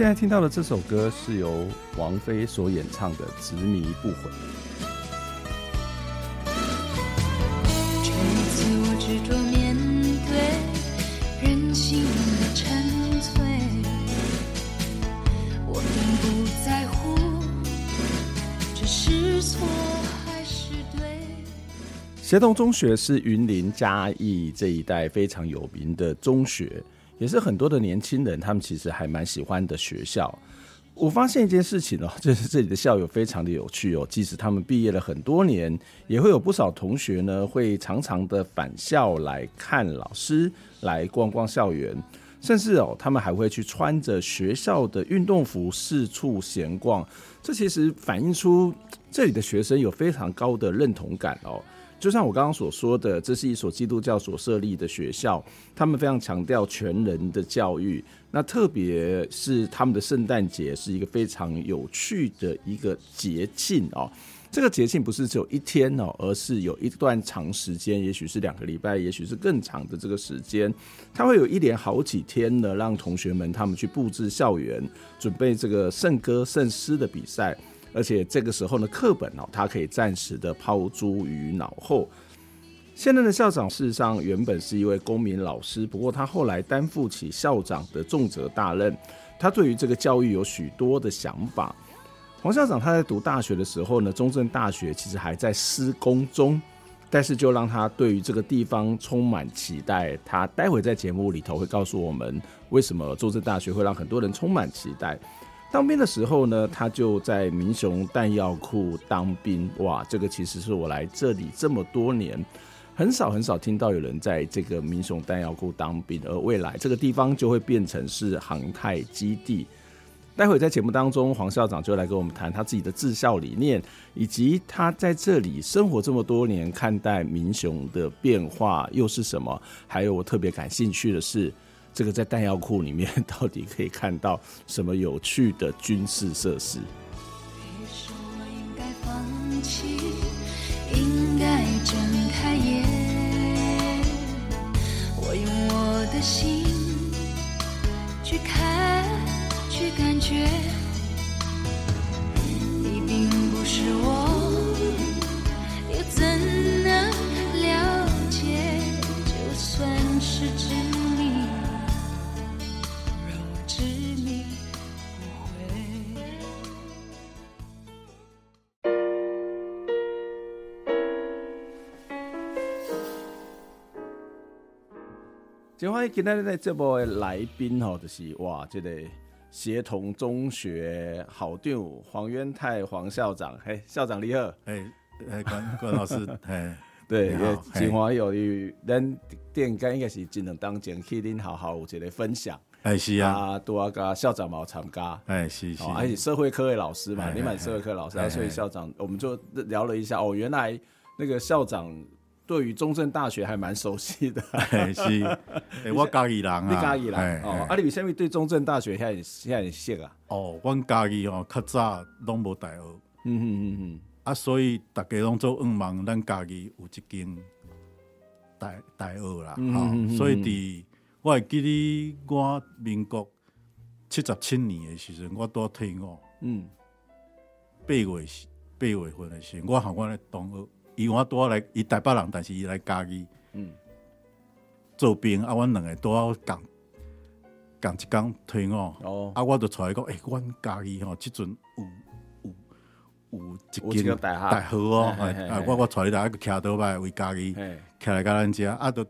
现在听到的这首歌是由王菲所演唱的《执迷不悔》。协同中学是云林嘉义这一带非常有名的中学。也是很多的年轻人，他们其实还蛮喜欢的学校。我发现一件事情哦，就是这里的校友非常的有趣哦。即使他们毕业了很多年，也会有不少同学呢，会常常的返校来看老师，来逛逛校园，甚至哦，他们还会去穿着学校的运动服四处闲逛。这其实反映出这里的学生有非常高的认同感哦。就像我刚刚所说的，这是一所基督教所设立的学校，他们非常强调全人的教育。那特别是他们的圣诞节是一个非常有趣的一个节庆哦。这个节庆不是只有一天哦，而是有一段长时间，也许是两个礼拜，也许是更长的这个时间，它会有一连好几天呢，让同学们他们去布置校园，准备这个圣歌圣诗的比赛。而且这个时候呢，课本哦，它可以暂时的抛诸于脑后。现任的校长事实上原本是一位公民老师，不过他后来担负起校长的重责大任。他对于这个教育有许多的想法。黄校长他在读大学的时候呢，中正大学其实还在施工中，但是就让他对于这个地方充满期待。他待会在节目里头会告诉我们，为什么中正大学会让很多人充满期待。当兵的时候呢，他就在民雄弹药库当兵。哇，这个其实是我来这里这么多年，很少很少听到有人在这个民雄弹药库当兵。而未来这个地方就会变成是航太基地。待会在节目当中，黄校长就来跟我们谈他自己的治校理念，以及他在这里生活这么多年，看待民雄的变化又是什么？还有我特别感兴趣的是。这个在弹药库里面 到底可以看到什么有趣的军事设施？也许我应该放弃，应该睁开眼，我用我的心去看，去感觉，你并不是我，又怎能了解？就算是知。今天今天在这波的来宾吼，就是哇，这个协同中学校长黄渊泰黄校长，嘿，校长你好，哎，哎，关关老师，哎，对，金华有与咱电干应该是只能当前去恁好好有一个分享，哎是啊，多啊个校长冇参加，哎是是，而且社会科的老师嘛，你满社会科老师，所以校长我们就聊了一下，哦，原来那个校长。对于中正大学还蛮熟悉的，是，我嘉义人啊，你嘉义人哦，啊，你为什么对中正大学遐遐熟啊？哦，阮嘉义哦，较早拢无大学，嗯嗯嗯嗯，啊，所以大家拢做愿望，咱嘉义有一间大大学啦，哦，所以伫我会记得我民国七十七年的时阵，我拄退伍，嗯，八月八月份的时候，我和我的同学。伊我拄来，伊台北人，但是伊来家己，嗯，做兵啊，阮两个拄好共共一工退伍，哦，啊，我就出来讲，诶、欸，阮家己吼，即阵有有有一间大学。哦，啊，我我出来来一个徛倒来为嘉义，徛来甲咱遮，啊，都迄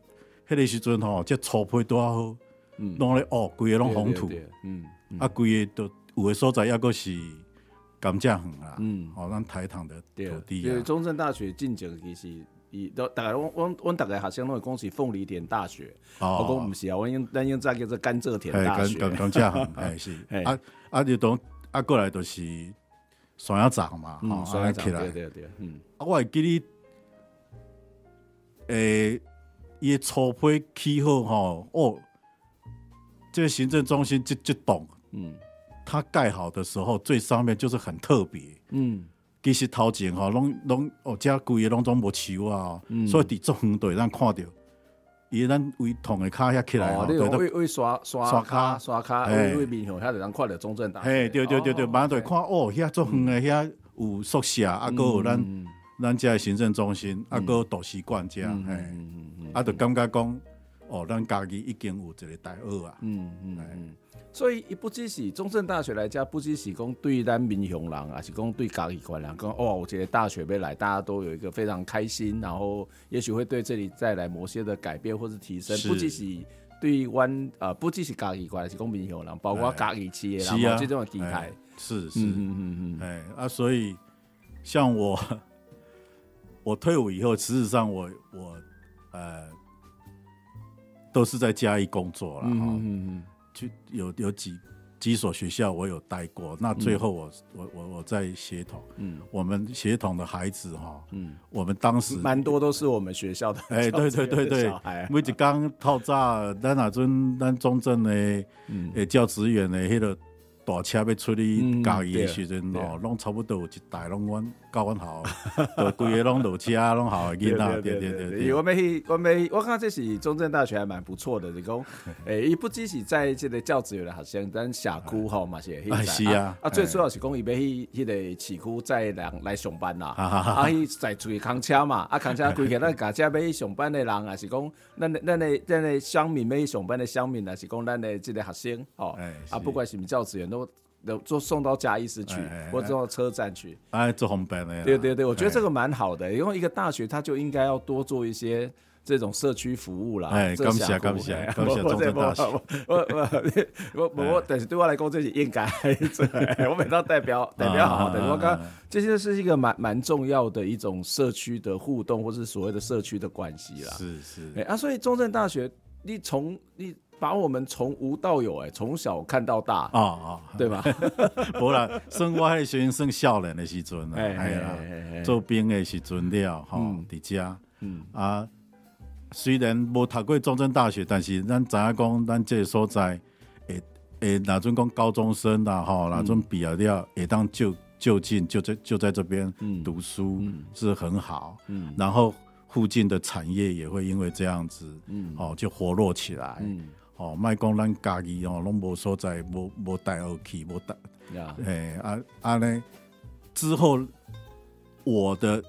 迄个时阵吼，即草皮多好，嗯，拢咧哦，规个拢红土，嗯，啊，规个都有的所在抑阁是甘蔗园啦，嗯，哦，咱台糖的土地啊。因为中正大学进前其实伊都大概，阮阮阮大概学生拢会讲是凤梨田大学，我讲毋是啊，阮用咱用再叫做甘蔗田大学，甘甘蔗园，哎是，啊啊就当啊过来就是双鸭掌嘛，哦，双鸭起来，对对对，嗯，啊我会记你，诶。伊草皮气候吼哦，这个行政中心这这栋，嗯，它盖好的时候最上面就是很特别，嗯，其实头前吼拢拢哦，遮规个拢总无树啊，所以伫足远对咱看到，伊咱为同个卡遐起来，对，为为刷刷刷卡刷卡，为为面向遐就咱看到中正大，嘿，对对对对，马上就看哦，遐足远的遐有宿舍，啊，搁有咱咱遮行政中心，啊，搁图书馆遮，嘿。啊，就感觉讲，哦，咱家己已经有一个大学啊。嗯嗯嗯。所以，伊不只是中正大学来讲，不只是讲对咱民雄人，还是讲对家己官人讲，哦，我觉得大学要来，大家都有一个非常开心，然后也许会对这里再来某些的改变或是提升。不只是对湾，呃，不只是家己官，还是讲民雄人，包括家己企业，然后这种平台。是是嗯嗯嗯。哎啊，所以像我，我退伍以后，事实上我我。呃，都是在嘉义工作了哈，嗯嗯，就有有几几所学校我有待过，那最后我、嗯、我我我在协同，嗯，我们协同的孩子哈，嗯，我们当时蛮多都是我们学校的，哎、欸，对对对对，每一刚套炸，咱那阵咱中正的，嗯，教职员的迄个。大车要出去嘉义的时阵哦，拢差不多有一代拢阮教阮校，都规个拢落车拢校的囡仔，对对对对。我们去，我们我看这是中正大学还蛮不错的，你讲，诶，伊不只是在这个教职员的学生，咱社区吼嘛是会去。是啊，啊，最主要是讲伊要去迄个市区载人来上班啦，啊，去载出去扛车嘛，啊，扛车规个咱家家要去上班的人，也是讲咱咱的咱的乡民要去上班的乡民，也是讲咱的这个学生，哦，啊，不管是毋教职员都。都做送到嘉义市去，或者送到车站去，哎，做红班的。对对对，我觉得这个蛮好的，因为一个大学，它就应该要多做一些这种社区服务啦。哎，感谢感谢感谢中正大学。我我我我，但是对我来讲，这是应该。我每到代表 代表好，等于我刚，这些是一个蛮蛮重要的一种社区的互动，或是所谓的社区的关系啦。是是。哎啊，所以中正大学，你从你。把我们从无到有，哎，从小看到大，啊啊，对吧？无啦，算我迄时阵算少年的时阵啊，哎呀，做兵的时阵了，吼，伫遮，嗯。啊，虽然无读过中正大学，但是咱知影讲，咱这个所在，诶诶，哪阵讲高中生啦，吼，哪阵毕业了，会当就就近就在就在这边读书，是很好，嗯，然后附近的产业也会因为这样子，嗯，哦，就活络起来，嗯。哦，卖讲咱家己哦，拢无所在，无无带学去，无带，哎 Yeah. 啊啊呢！之后我的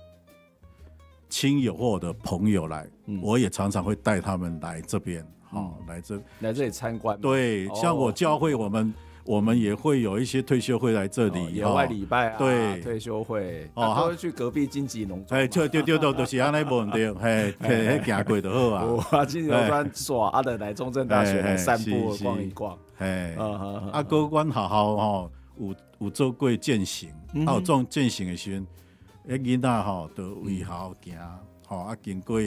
亲友或我的朋友来，嗯、我也常常会带他们来这边，好、嗯、来这来这里参观。对，哦、像我教会我们。我们也会有一些退休会来这里，野外礼拜啊，对，退休会，哦，他会去隔壁金桔农村，哎，对对对对，都 是安尼无问题，嘿，嘿，行过就好啊。哇，金桔农庄耍啊的来中正大学来散步逛一逛，哎，啊，哥，阮学校吼有有做过践行，啊，有做践行的时阵，诶，囡仔吼都为好好行，吼啊，经过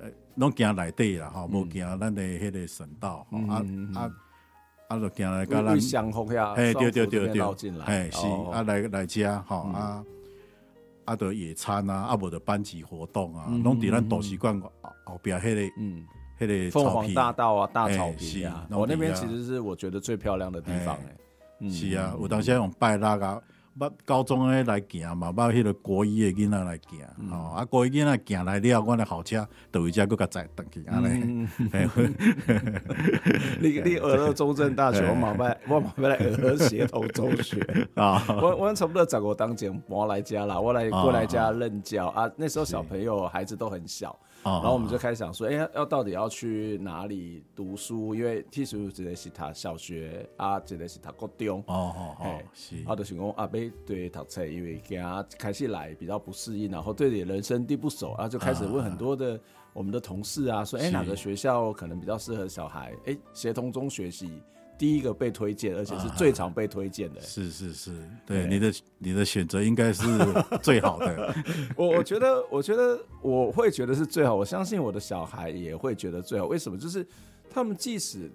呃，拢行内底啦，吼，无行咱的迄个省道，吼啊啊。啊，就行来甲咱相逢呀，哎，对对对对，哎，是啊，来来遮吼啊，啊，着野餐啊，啊，无着班级活动啊，拢伫咱图书馆后后边迄个，嗯，迄个凤凰大道啊，大草坪啊，我那边其实是我觉得最漂亮的地方哎，是啊，有当时用拜拉啊。捌高中诶来行嘛，捌迄个国一诶囡仔来行，吼啊国一囡仔行来了，阮诶校车倒一只搁甲载倒去安尼。你你儿乐中正大学，我嘛捌我嘛捌来儿乐协同中学啊。我我差不多十五当前搬来家啦，我来过来家任教啊。那时候小朋友孩子都很小。然后我们就开始想说，哎、欸，要到底要去哪里读书？因为其实这个是他小学啊，这个是他高中。哦哦哦，是。啊，就想讲啊，要对读册，因为给他开始来比较不适应，然后对你人生地不熟，然后就开始问很多的我们的同事啊，说哎、欸、哪个学校可能比较适合小孩？哎、欸，协同中学习第一个被推荐，而且是最常被推荐的、欸。是是是，对，对你的你的选择应该是最好的。我我觉得我觉得我会觉得是最好，我相信我的小孩也会觉得最好。为什么？就是他们即使。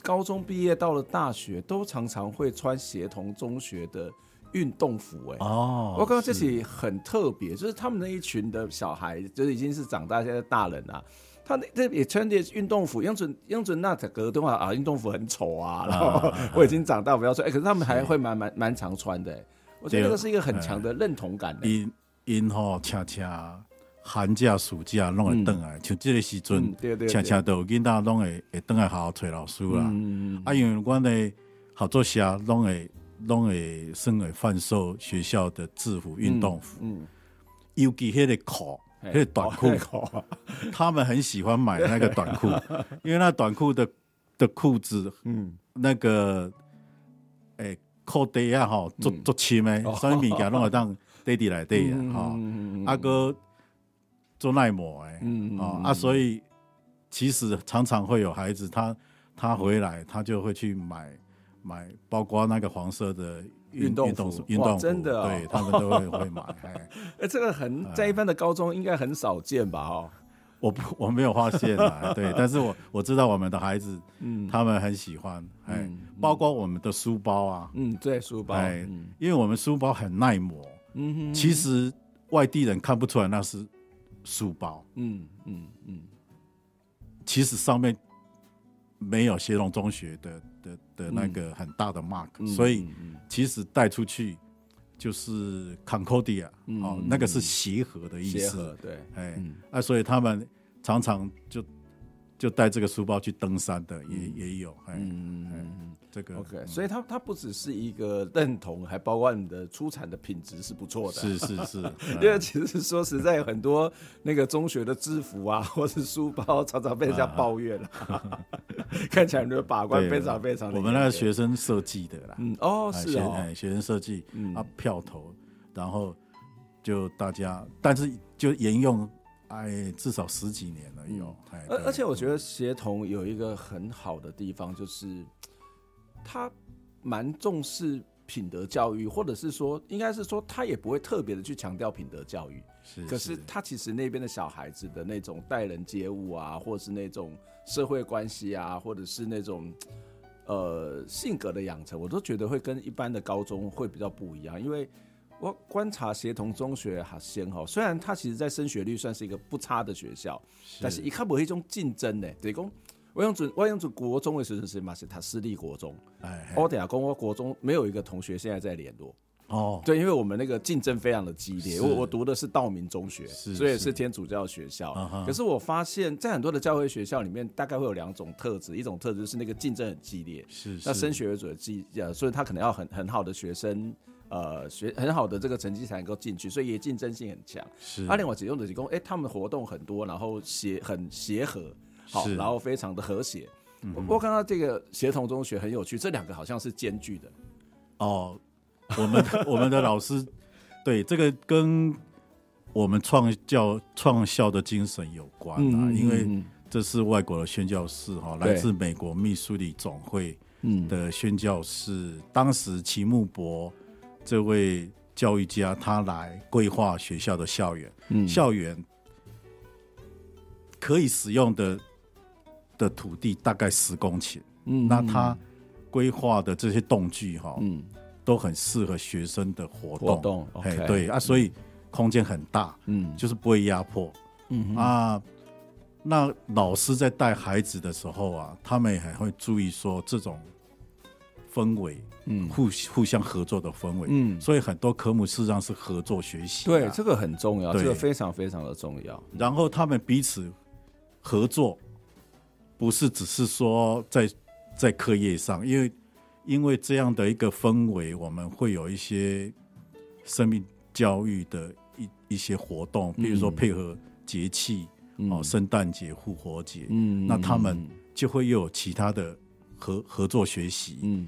高中毕业到了大学，都常常会穿协同中学的运动服、欸。哎，哦，我刚刚这起很特别，就是他们那一群的小孩，就是已经是长大现在大人了。他那这也穿的运动服，杨准杨准那个的话啊，运动服很丑啊。然后我已经长大，不要穿，哎、欸，可是他们还会蛮蛮蛮常穿的、欸。我觉得这个是一个很强的认同感、欸。因因吼，恰恰。寒假、暑假拢会转来，像这个时阵，恰恰都有囡仔拢会会转来好好找老师啦。啊，因为阮的合作社拢会拢会算会贩售学校的制服、运动服，尤其迄个裤、迄个短裤，他们很喜欢买那个短裤，因为那短裤的的裤子，嗯，那个诶扣底啊，吼，做做深诶，所以物件拢会当底底来底啊，吼，阿哥。做耐磨哎，嗯啊啊，所以其实常常会有孩子，他他回来，他就会去买买，包括那个黄色的运动服，运动，真的，对他们都会会买。哎，这个很在一般的高中应该很少见吧？哦，我不我没有发现啊，对，但是我我知道我们的孩子，嗯，他们很喜欢，哎，包括我们的书包啊，嗯，对，书包，哎，因为我们书包很耐磨，嗯哼，其实外地人看不出来那是。书包，嗯嗯嗯，其实上面没有协同中学的的的那个很大的 mark，、嗯、所以其实带出去就是 Concordia，、嗯、哦，那个是协和的意思，对，哎，嗯、啊，所以他们常常就。就带这个书包去登山的也、嗯、也有，嗯嗯这个 OK，所以它它不只是一个认同，还包括你的出产的品质是不错的，是是是，因为其实说实在，有很多那个中学的制服啊，或是书包，常常被人家抱怨了，啊、看起来你的把关非常非常的。我们那个学生设计的啦，嗯哦是哦，学学生设计，嗯、啊票头，然后就大家，但是就沿用。哎，至少十几年了有。而、嗯、而且我觉得协同有一个很好的地方，就是他蛮重视品德教育，或者是说，应该是说，他也不会特别的去强调品德教育。是，是。可是他其实那边的小孩子的那种待人接物啊，或者是那种社会关系啊，或者是那种呃性格的养成，我都觉得会跟一般的高中会比较不一样，因为。我观察协同中学哈先哈，虽然它其实在升学率算是一个不差的学校，是但是一看不是一种竞争呢。等于讲我用准我用准国中的时候是嘛，是他私立国中。哎，我等下讲我国中没有一个同学现在在联络。哦，对，因为我们那个竞争非常的激烈。我是我读的是道明中学，所以是天主教学校。是可是我发现，在很多的教会学校里面，大概会有两种特质，一种特质是那个竞争很激烈，是，那升学为主的激，呃所以他可能要很很好的学生。呃，学很好的这个成绩才能够进去，所以也竞争性很强。是，阿联我只用的提供，哎，他们活动很多，然后协很协和，好，然后非常的和谐。嗯、哼我我看到这个协同中学很有趣，这两个好像是兼具的。哦，我们 我们的老师对这个跟我们创教创校的精神有关啊，嗯、因为这是外国的宣教士哈，来自美国密苏里总会的宣教士，嗯、当时齐木博。这位教育家他来规划学校的校园，嗯、校园可以使用的的土地大概十公顷，嗯，那他规划的这些动具哈，嗯，都很适合学生的活动，活动，okay, 对啊，所以空间很大，嗯，就是不会压迫，嗯啊，那老师在带孩子的时候啊，他们也还会注意说这种氛围。嗯，互互相合作的氛围，嗯，所以很多科目事实上是合作学习，对，这个很重要，对。这个非常非常的重要。然后他们彼此合作，不是只是说在在课业上，因为因为这样的一个氛围，我们会有一些生命教育的一一些活动，比如说配合节气，嗯、哦，圣诞节、复活节，嗯，那他们就会又有其他的合合作学习，嗯。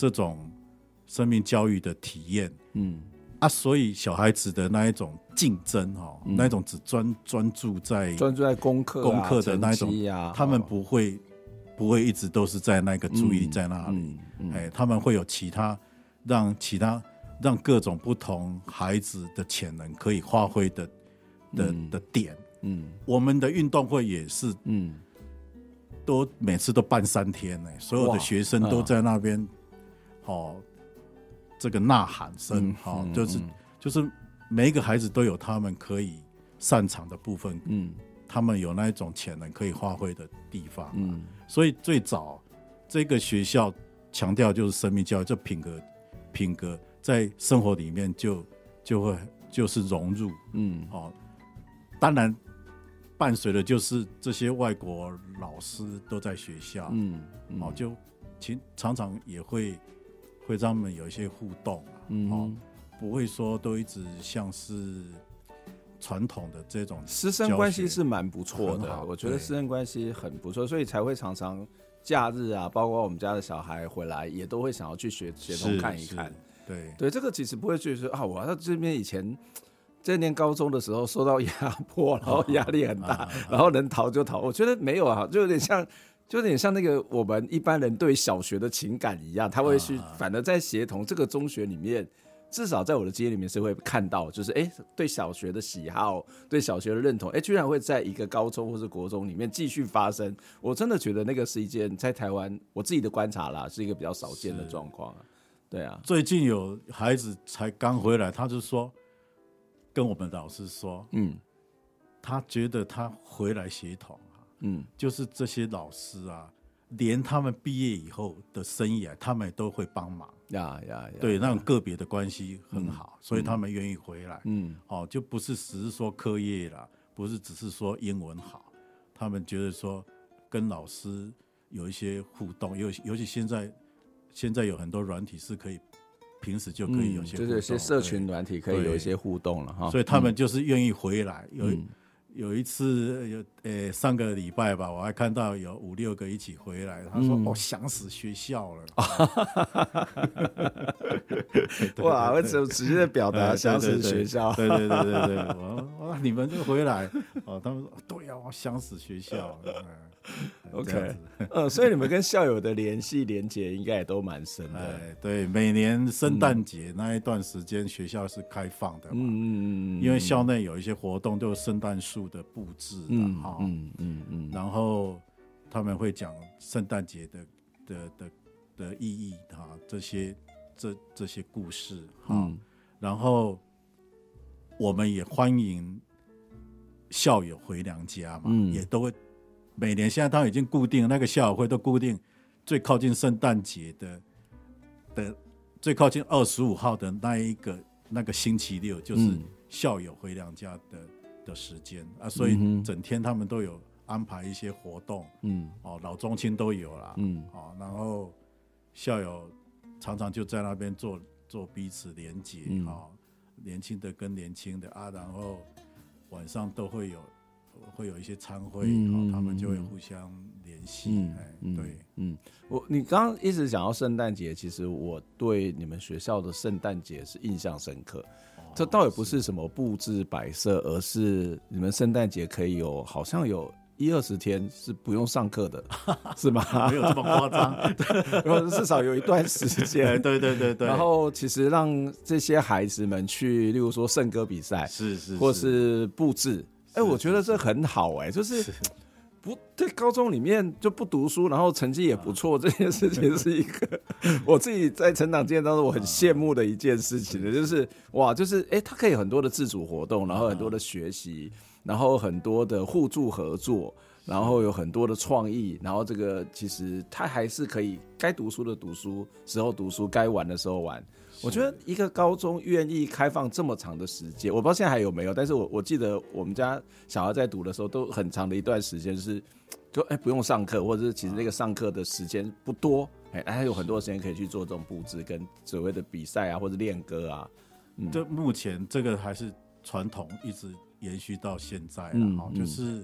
这种生命教育的体验，嗯。啊，所以小孩子的那一种竞争哦，嗯。那一种只专专注在专注在功课、啊、功课的那一种啊，他们不会不会一直都是在那个注意力在那里，嗯嗯。哎，他们会有其他让其他让各种不同孩子的潜能可以发挥的的嗯。的点。嗯。我们的运动会也是嗯。都每次都办三天呢，所有的学生都在那边，哦，这个呐喊声嗯，哦嗯，就是嗯。就是每一个孩子都有他们可以擅长的部分，嗯。他们有那一种潜能可以发挥的地方。嗯。所以最早这个学校强调就是生命教育，这品格品格在生活里面就就会就是融入嗯。哦。当然，伴随的就是这些外国老师都在学校，嗯。哦，就其常常也会会让他们有一些互动啊，嗯哦，不会说都一直像是传统的这种师生关系是教蛮不错的，我觉得对师生关系很不错，所以才会常常假日啊，包括我们家的小孩回来，也都会想要去学学学童看一看。，对对，这个其实不会觉得说啊，我在这边以前在念高中的时候受到压迫，然后压力很大，啊啊啊然后能逃就逃。我觉得没有啊，就有点像，就有点像那个我们一般人对小学的情感一样，他会去，啊反而在协同这个中学里面。至少在我的经验里面是会看到，就是哎、欸，对小学的喜好，对小学的认同，哎、欸，居然会在一个高中或是国中里面继续发生。我真的觉得那个是一件在台湾我自己的观察啦，是一个比较少见的状况啊。对啊，最近有孩子才刚回来，他就说跟我们老师说，嗯他觉得他回来协同啊，嗯就是这些老师啊，连他们毕业以后的生意啊，他们都会帮忙。呀呀呀，对，那种个别的关系很好，所以他们愿意回来。嗯哦，就不是只是说课业啦，不是只是说英文好，他们觉得说跟老师有一些互动，尤尤其现在现在有很多软体是可以平时就可以有些，嗯就是有些社群软体可以有一些互动了哈，所以他们就是愿意回来。有嗯有一次有呃、上个礼拜吧，我还看到有五六个一起回来，他说：“嗯哦，想死学校了。”哇，我怎么直接的表达呃想死学校？对对对对对，我哇，你们就回来哦。他们说对呀、啊，我想死学校。嗯 OK 这样子嗯，所以你们跟校友的联系连接应该也都蛮深的。哎，对，每年圣诞节那一段时间，学校是开放的嘛，嗯嗯嗯嗯，因为校内有一些活动，就是圣诞树的布置的嗯哈、嗯嗯嗯，然后他们会讲圣诞节的的的的意义哈，这些这这些故事哈，嗯。然后我们也欢迎校友回娘家嘛，嗯。也都会每年现在他已经固定那个校友会都固定最靠近圣诞节的的最靠近二十五号的那一个那个星期六，就是嗯。校友回娘家的的时间啊，所以整天他们都有安排一些活动嗯。哦，老中青都有啦，嗯。哦，然后校友常常就在那边做做彼此连接嗯。哦，年轻的跟年轻的啊，然后晚上都会有会有一些餐会，嗯哦，他们就会嗯互相联系，嗯哎，嗯对，嗯，我你刚刚一直讲到圣诞节，其实我对你们学校的圣诞节是印象深刻。这倒也不是什么布置摆设，而是你们圣诞节可以有好像有一二十天是不用上课的，是吗？没有这么夸张，然后至少有一段时对间。对对对对，然后其实让这些孩子们去，例如说圣歌比赛，是是或是布置，哎，我觉得这很好哎，就是不在，高中里面就不读书，然后成绩也不错，这件事情是一个 我自己在成长经验当中我很羡慕的一件事情的，就是哇，就是哎，他可以很多的自主活动，然后很多的学习，然后很多的互助合作，然后有很多的创意，然后这个其实他还是可以该读书的读书，时候读书，该玩的时候玩。我觉得一个高中愿意开放这么长的时间，我不知道现在还有没有，但是我我记得我们家小孩在读的时候，都很长的一段时间，就是就哎、欸、不用上课，或者是其实那个上课的时间不多，哎、欸，还有很多时间可以去做这种布置跟所谓的比赛啊，或者练歌啊。嗯，这目前这个还是传统，一直延续到现在了嗯哈，就是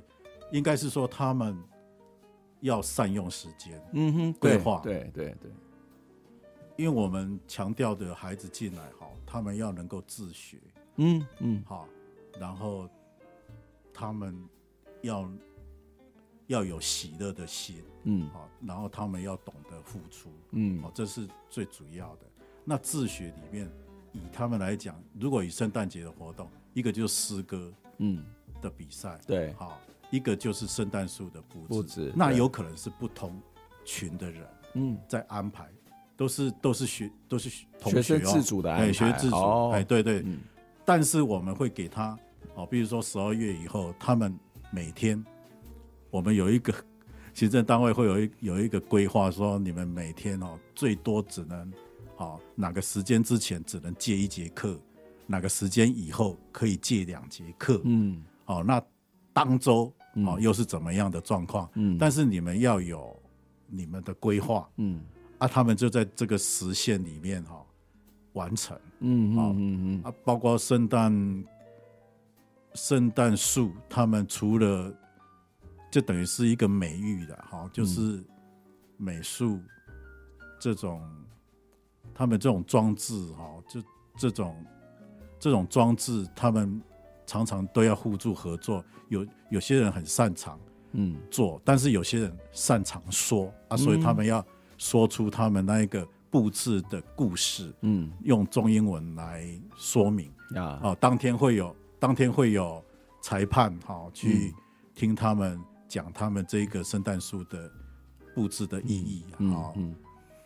应该是说他们要善用时间，嗯哼，规划。对对对，因为我们强调的孩子进来哈，他们要能够自学，嗯嗯，好，然后他们要要有喜乐的心，嗯。好，然后他们要懂得付出，嗯。哦，这是最主要的。那自学里面，以他们来讲，如果以圣诞节的活动，一个就是诗歌，嗯。的比赛，对。好，一个就是圣诞树的布置，布置那有可能是不同群的人嗯，在安排，都是都是学都是同学学、哦、生自主的安排。哎，学自主，哦。哎，对对，嗯。但是我们会给他哦，比如说十二月以后，他们每天我们有一个 行政单位会有一有一个规划，说你们每天哦最多只能哦哪个时间之前只能借一节课，哪个时间以后可以借两节课，嗯。哦，那当周哦嗯。又是怎么样的状况？嗯。但是你们要有你们的规划嗯。啊，他们就在这个时限里面哈、哦、完成嗯嗯嗯嗯。啊，包括圣诞圣诞树，他们除了就等于是一个美誉的哈，就是美术这种他们这种装置哈，就这种这种装置，他们常常都要互助合作。有有些人很擅长嗯。做，但是有些人擅长说啊，所以他们要说出他们那一个布置的故事，嗯。用中英文来说明。嗯啊。哦，当天会有当天会有裁判哈、哦，去听他们讲他们这个圣诞树的布置的意义嗯哦。嗯。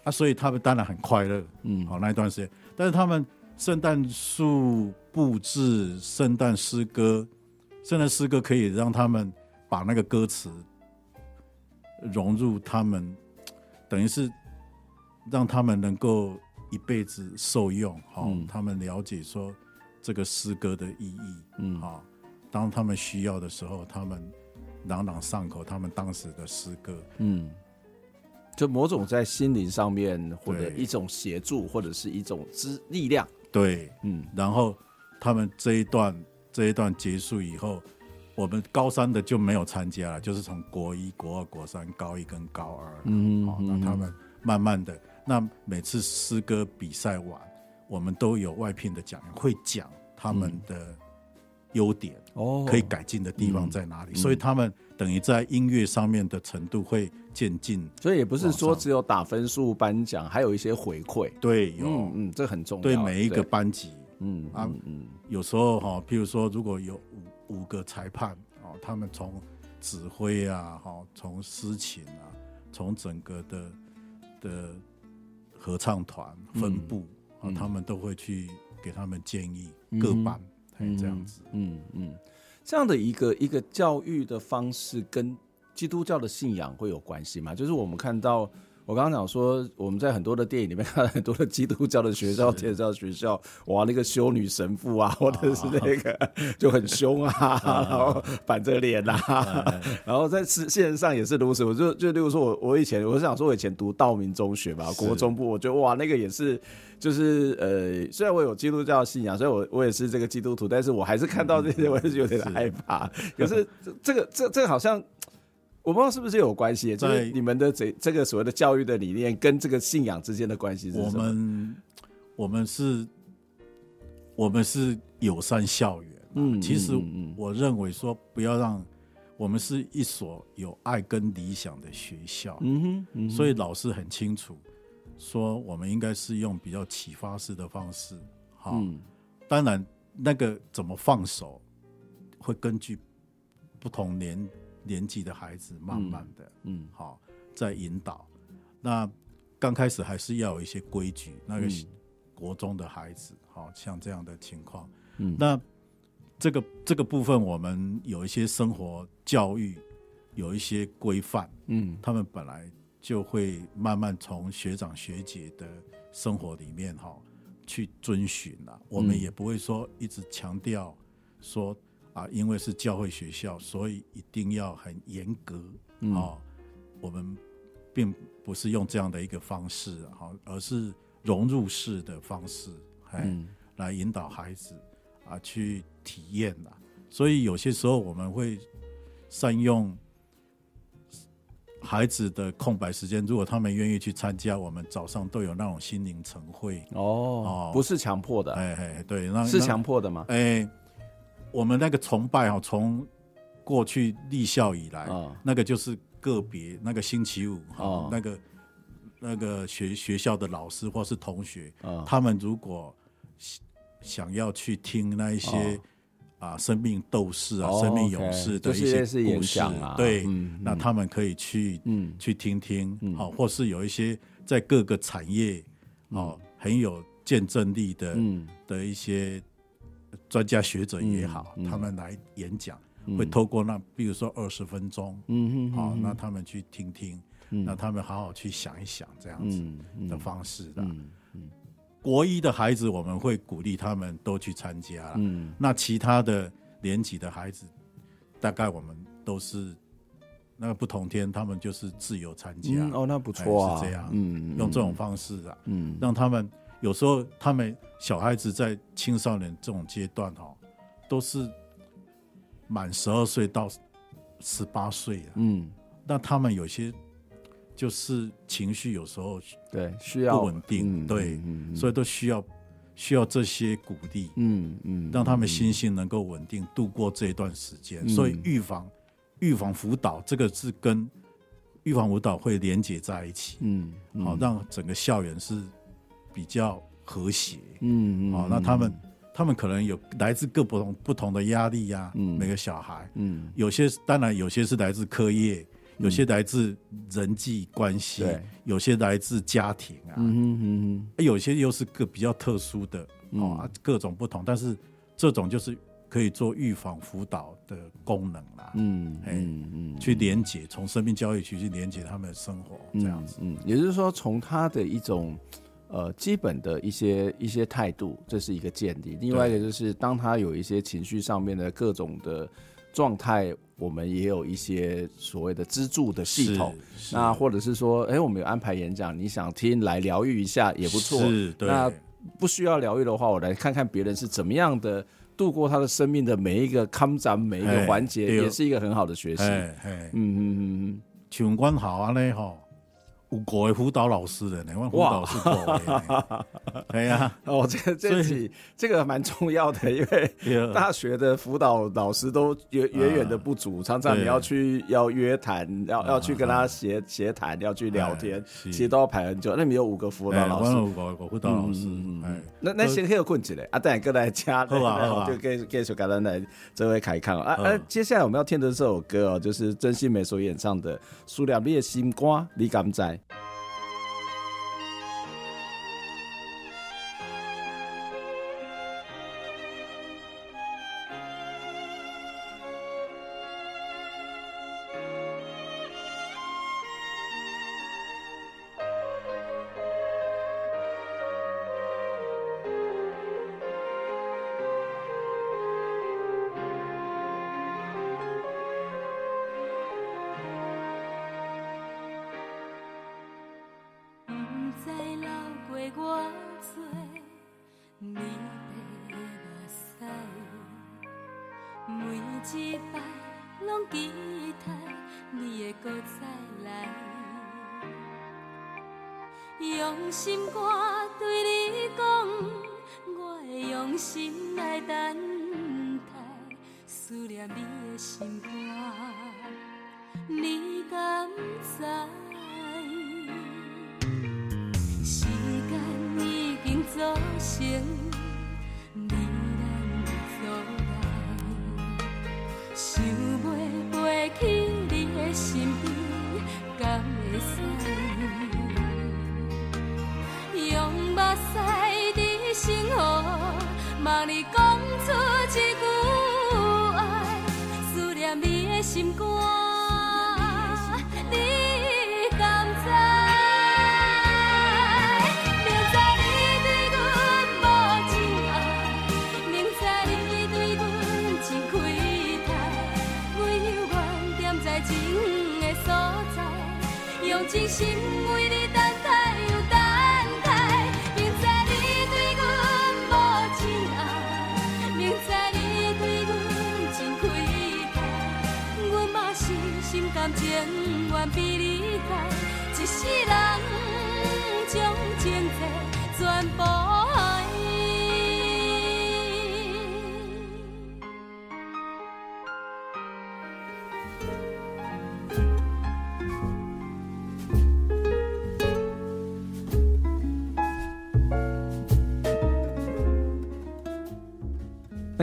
啊，所以他们当然很快乐，嗯。好、那一段时间，但是他们圣诞树布置、圣诞诗歌、圣诞诗歌可以让他们把那个歌词融入他们，等于是让他们能够一辈子受用，好、嗯。他们了解说这个诗歌的意义，嗯。好、当他们需要的时候，他们朗朗上口，他们当时的诗歌，嗯，就某种在心灵上面或者一种协助，或者是一种支力量，对，嗯。然后他们这一段这一段结束以后，我们高三的就没有参加了，就是从国一、国二、国三、高一跟高二，好、嗯嗯那他们慢慢的，那每次诗歌比赛完，我们都有外聘的讲员会讲他们的优点，哦。可以改进的地方在哪里，所以他们等于在音乐上面的程度会渐进。所以也不是说只有打分数颁奖，还有一些回馈。对，有、嗯嗯，这很重要。对每一个班级，嗯啊嗯嗯有时候哈，譬如说，如果有五五个裁判哦，他们从指挥啊，哈，从司琴啊，从整个的的合唱团分布啊、嗯他们都会去给他们建议，嗯各班这样子。嗯嗯，这样的一个一个教育的方式跟基督教的信仰会有关系吗？就是我们看到。我刚刚讲说，我们在很多的电影里面看到很多的基督教的学校、天主教学校，哇，那个修女神父啊，或者是那个就很凶啊，然后板着脸啊，然后在现现实上也是如此。我就就例如说我我以前我是想说，我以前读道明中学吧，国中部，我觉得哇，那个也是就是呃，虽然我有基督教信仰，所以我我也是这个基督徒，但是我还是看到这些，我还是有点害怕。可是这这个这这个好像。我不知道是不是有关系，就是你们的这这个所谓的教育的理念跟这个信仰之间的关系是什么？我们我们是，我们是友善校园。嗯，其实我认为说，不要让我们是一所有爱跟理想的学校。嗯哼，嗯哼，所以老师很清楚说，我们应该是用比较启发式的方式。好，嗯，当然那个怎么放手，会根据不同年。年纪的孩子，慢慢的，嗯，好，在引导。那刚开始还是要有一些规矩。那个国中的孩子，好像这样的情况，嗯，那这个这个部分，我们有一些生活教育，有一些规范，嗯，他们本来就会慢慢从学长学姐的生活里面，哈，去遵循了。我们也不会说一直强调说。啊，因为是教会学校，所以一定要很严格、嗯、哦。我们并不是用这样的一个方式，哈，而是融入式的方式，哎、嗯，来引导孩子啊去体验啦。所以有些时候我们会善用孩子的空白时间，如果他们愿意去参加，我们早上都有那种心灵晨会哦，哦，不是强迫的，哎哎，对，那是强迫的吗？哎，我们那个崇拜哈，从过去立校以来，哦、那个就是个别那个星期五哈，哦、那个那个学学校的老师或是同学，哦、他们如果想要去听那一些。哦啊，生命斗士啊，哦、生命勇士的一些故事，啊、对，嗯、那他们可以去，嗯，去听听，好、嗯，或是有一些在各个产业，哦，嗯、很有见证力的，嗯，的一些专家学者也好，他们来演讲，嗯、会透过那，比如说二十分钟，嗯好，那他们去听听，嗯、那他们好好去想一想，这样子的方式的。嗯嗯国一的孩子，我们会鼓励他们都去参加。嗯，那其他的年级的孩子，大概我们都是那个不同天，他们就是自由参加。嗯、哦，那不错啊，是这样。嗯，用这种方式啊，嗯，让他们有时候他们小孩子在青少年这种阶段哈，都是满十二岁到十八岁啊。嗯，那他们有些。就是情绪有时候对需要不稳定，对，所以都需要需要这些鼓励，嗯嗯，让他们心性能够稳定度过这一段时间。所以预防预防辅导这个是跟预防辅导会连接在一起，嗯，好，让整个校园是比较和谐，嗯嗯，好，那他们他们可能有来自各不同不同的压力呀，每个小孩，嗯，有些当然有些是来自课业。有些来自人际关系，对。有些来自家庭啊，嗯哼嗯，有些又是个比较特殊的，嗯、哦，各种不同。但是这种就是可以做预防辅导的功能啦，嗯哎嗯，嗯去连接，从生命教育去去连接他们的生活，这样子，嗯，嗯，也就是说，从他的一种呃基本的一些一些态度，这是一个建立。另外一个就是，当他有一些情绪上面的各种的状态。我们也有一些所谓的资助的系统，那或者是说，哎，我们有安排演讲，你想听来疗愈一下也不错。是，对。那不需要疗愈的话，我来看看别人是怎么样的度过他的生命的每一个康展，每一个环节，也是一个很好的学习。嗯嗯嗯嗯，情关好啊，嘞哈。有国的辅导老师的，那辅导是国的，对呀。哦，这这题这个蛮重要的，因为 大学的辅导老师都远远远的不足，常常你要去要约谈，要要去跟他协协谈，要去聊天，其实都要排很久。那你有五个辅导老师，五个辅导老师，那那先可以困起来，啊，等下过来加，好吧，就继继续跟咱来这位凯康啊啊！接下来我们要听的这首歌哦，就是曾心梅所演唱的《思念你的心肝》，你敢知？愿想袂袂去你的身边，敢会使？用目屎滴成河，望你讲出一句。心。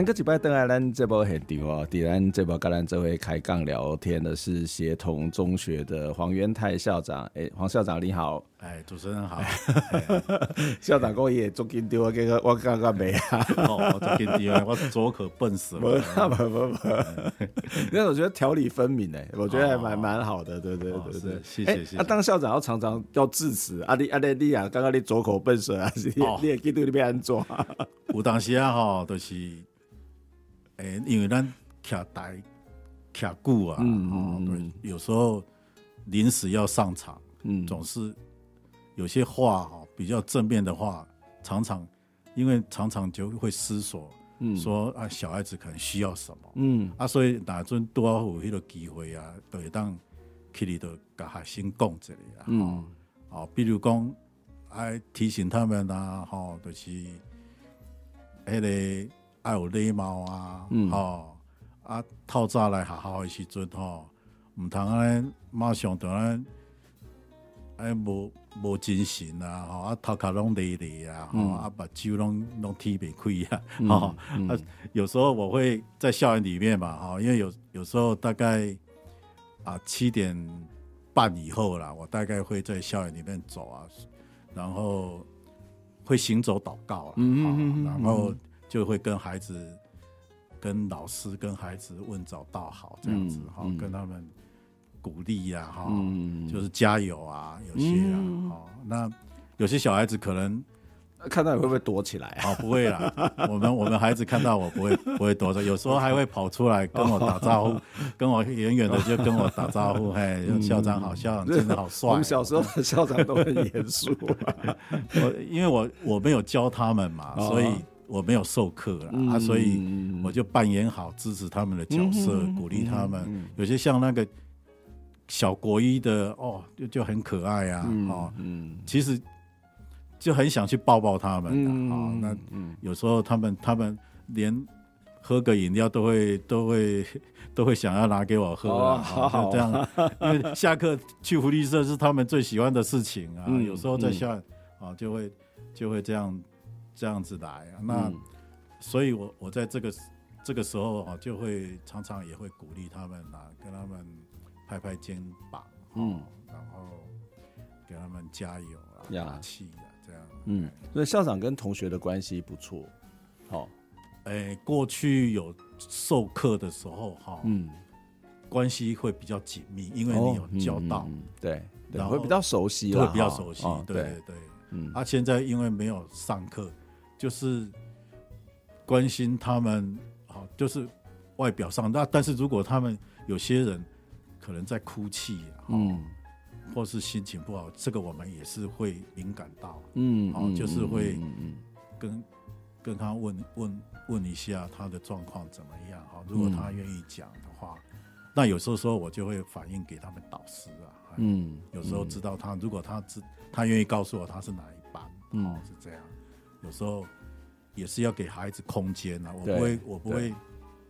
个礼拜登来咱这部现场哦，伫咱这波跟咱这位开杠聊天的是协同中学的黄元泰校长。哎、欸，黄校长你好。哎，主持人好。校长讲也足紧张，这个我刚刚没啊。哦，做紧张，我左可笨死了。不不不不，因为我觉得条理分明哎，我觉得还蛮蛮好的，对对对对。谢谢谢谢。那当校长要常常要致辞，啊你啊你你啊，刚刚你左口笨舌啊，你你也记得你要安怎？有当时啊哈，都是。诶、欸，因为咱徛台徛久啊，嗯嗯嗯，有时候临时要上场，嗯，总是有些话哈比较正面的话，常常因为常常就会思索，嗯，说啊小孩子可能需要什么，嗯，啊，所以哪阵多有迄个机会啊，都会当去里头甲学生讲一下啊，嗯，哦，比如讲爱提醒他们啊，吼，就是迄个。爱有礼貌啊，嗯、吼啊，透早来学校的时阵吼，毋通安尼马上突然哎无无精神啊，吼啊头壳拢累累啊，吼啊目睭拢拢踢袂开啊，吼啊有时候我会在校园里面嘛，吼，因为有有时候大概啊七点半以后啦，我大概会在校园里面走啊，然后会行走祷告嗯嗯嗯然后。就会跟孩子、跟老师、跟孩子问早到好这样子哈，嗯嗯、跟他们鼓励呀哈，嗯、就是加油啊，有些啊，那有些小孩子可能看到你会不会躲起来？哦，不会啦，我们我们孩子看到我不会不会躲着，有时候还会跑出来跟我打招呼，哦、跟我远远的就跟我打招呼，嘿，校长好，校长真的好帅。我们小时候的校长都很严肃，我因为我我没有教他们嘛，哦、所以。我没有授课了、嗯、啊，所以我就扮演好支持他们的角色，嗯、鼓励他们。嗯、有些像那个小国一的哦，就就很可爱啊，嗯、哦，嗯，其实就很想去抱抱他们啊。那有时候他们他们连喝个饮料都会都会 都会想要拿给我喝这样。因为下课去福利社是他们最喜欢的事情啊。嗯、有时候在下啊、就会就会这样。这样子来啊，那、嗯、所以我，我我在这个这个时候啊，就会常常也会鼓励他们啊，跟他们拍拍肩膀，嗯，然后给他们加油啊，打气啊，这样，嗯，所以校长跟同学的关系不错，好，哎，过去有授课的时候哈，嗯，关系会比较紧密，因为你有教导，哦嗯、对，然后会比较熟悉，会比较熟悉，哦、对。对对，嗯，啊，现在因为没有上课。就是关心他们，好，就是外表上。那但是如果他们有些人可能在哭泣，嗯，或是心情不好，这个我们也是会敏感到，嗯，好，就是会跟跟他问问问一下他的状况怎么样，好，如果他愿意讲的话，那有时候说我就会反映给他们导师啊，嗯，有时候知道他如果他知他愿意告诉我他是哪一班，嗯，是这样。有时候也是要给孩子空间啊，我不会，我不会，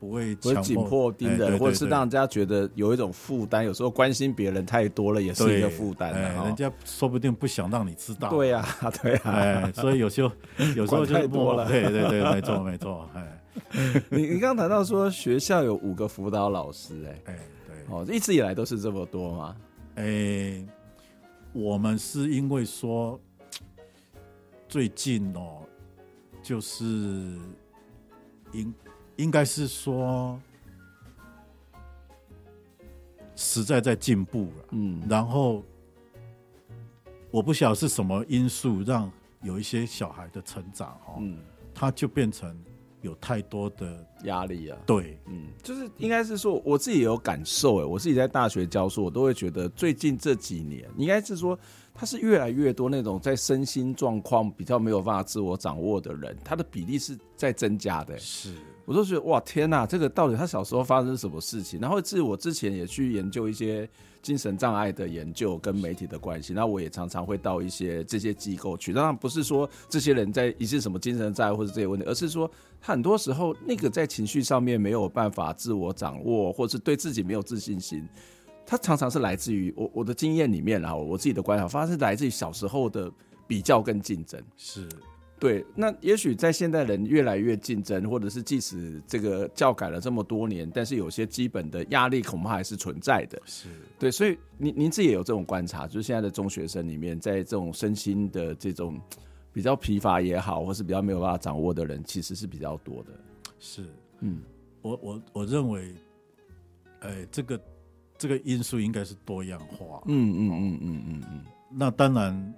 不会紧迫盯人，或者是让人家觉得有一种负担。有时候关心别人太多了，也是一个负担。人家说不定不想让你知道。对呀，对呀，所以有时候 有时候就太多了。对对对，没错没错。哎，你你刚刚谈到说学校有五个辅导老师，哎哎对，哦，一直以来都是这么多吗？哎，我们是因为说。最近哦，就是应应该是说，实在在进步了。嗯，然后我不晓得是什么因素让有一些小孩的成长哦，嗯，他就变成有太多的压力啊。对，嗯，就是应该是说，我自己也有感受哎，我自己在大学教书，我都会觉得最近这几年，应该是说。他是越来越多那种在身心状况比较没有办法自我掌握的人，他的比例是在增加的。是，我都觉得哇，天哪，这个到底他小时候发生什么事情？然后自我之前也去研究一些精神障碍的研究跟媒体的关系，那我也常常会到一些这些机构去。当然不是说这些人在一些什么精神障碍或者这些问题，而是说他很多时候那个在情绪上面没有办法自我掌握，或者是对自己没有自信心。他常常是来自于我我的经验里面，然后我自己的观察，发现是来自于小时候的比较跟竞争。是，对。那也许在现代人越来越竞争，或者是即使这个教改了这么多年，但是有些基本的压力恐怕还是存在的。是对，所以您您自己也有这种观察，就是现在的中学生里面，在这种身心的这种比较疲乏也好，或是比较没有办法掌握的人，其实是比较多的。是，嗯，我我我认为，哎，这个。这个因素应该是多样化。嗯嗯嗯嗯嗯嗯。那当然，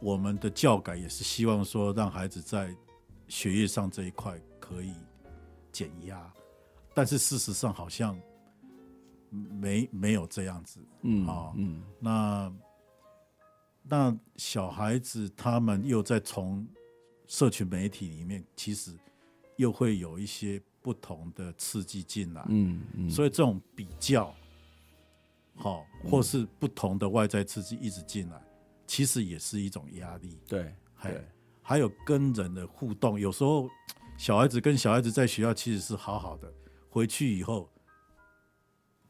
我们的教改也是希望说，让孩子在学业上这一块可以减压，但是事实上好像没没有这样子。嗯啊嗯。那那小孩子他们又在从社群媒体里面，其实又会有一些不同的刺激进来。嗯嗯。所以这种比较。好，或是不同的外在刺激一直进来，嗯、其实也是一种压力。对，对，还有跟人的互动，有时候 小孩子跟小孩子在学校其实是好好的，回去以后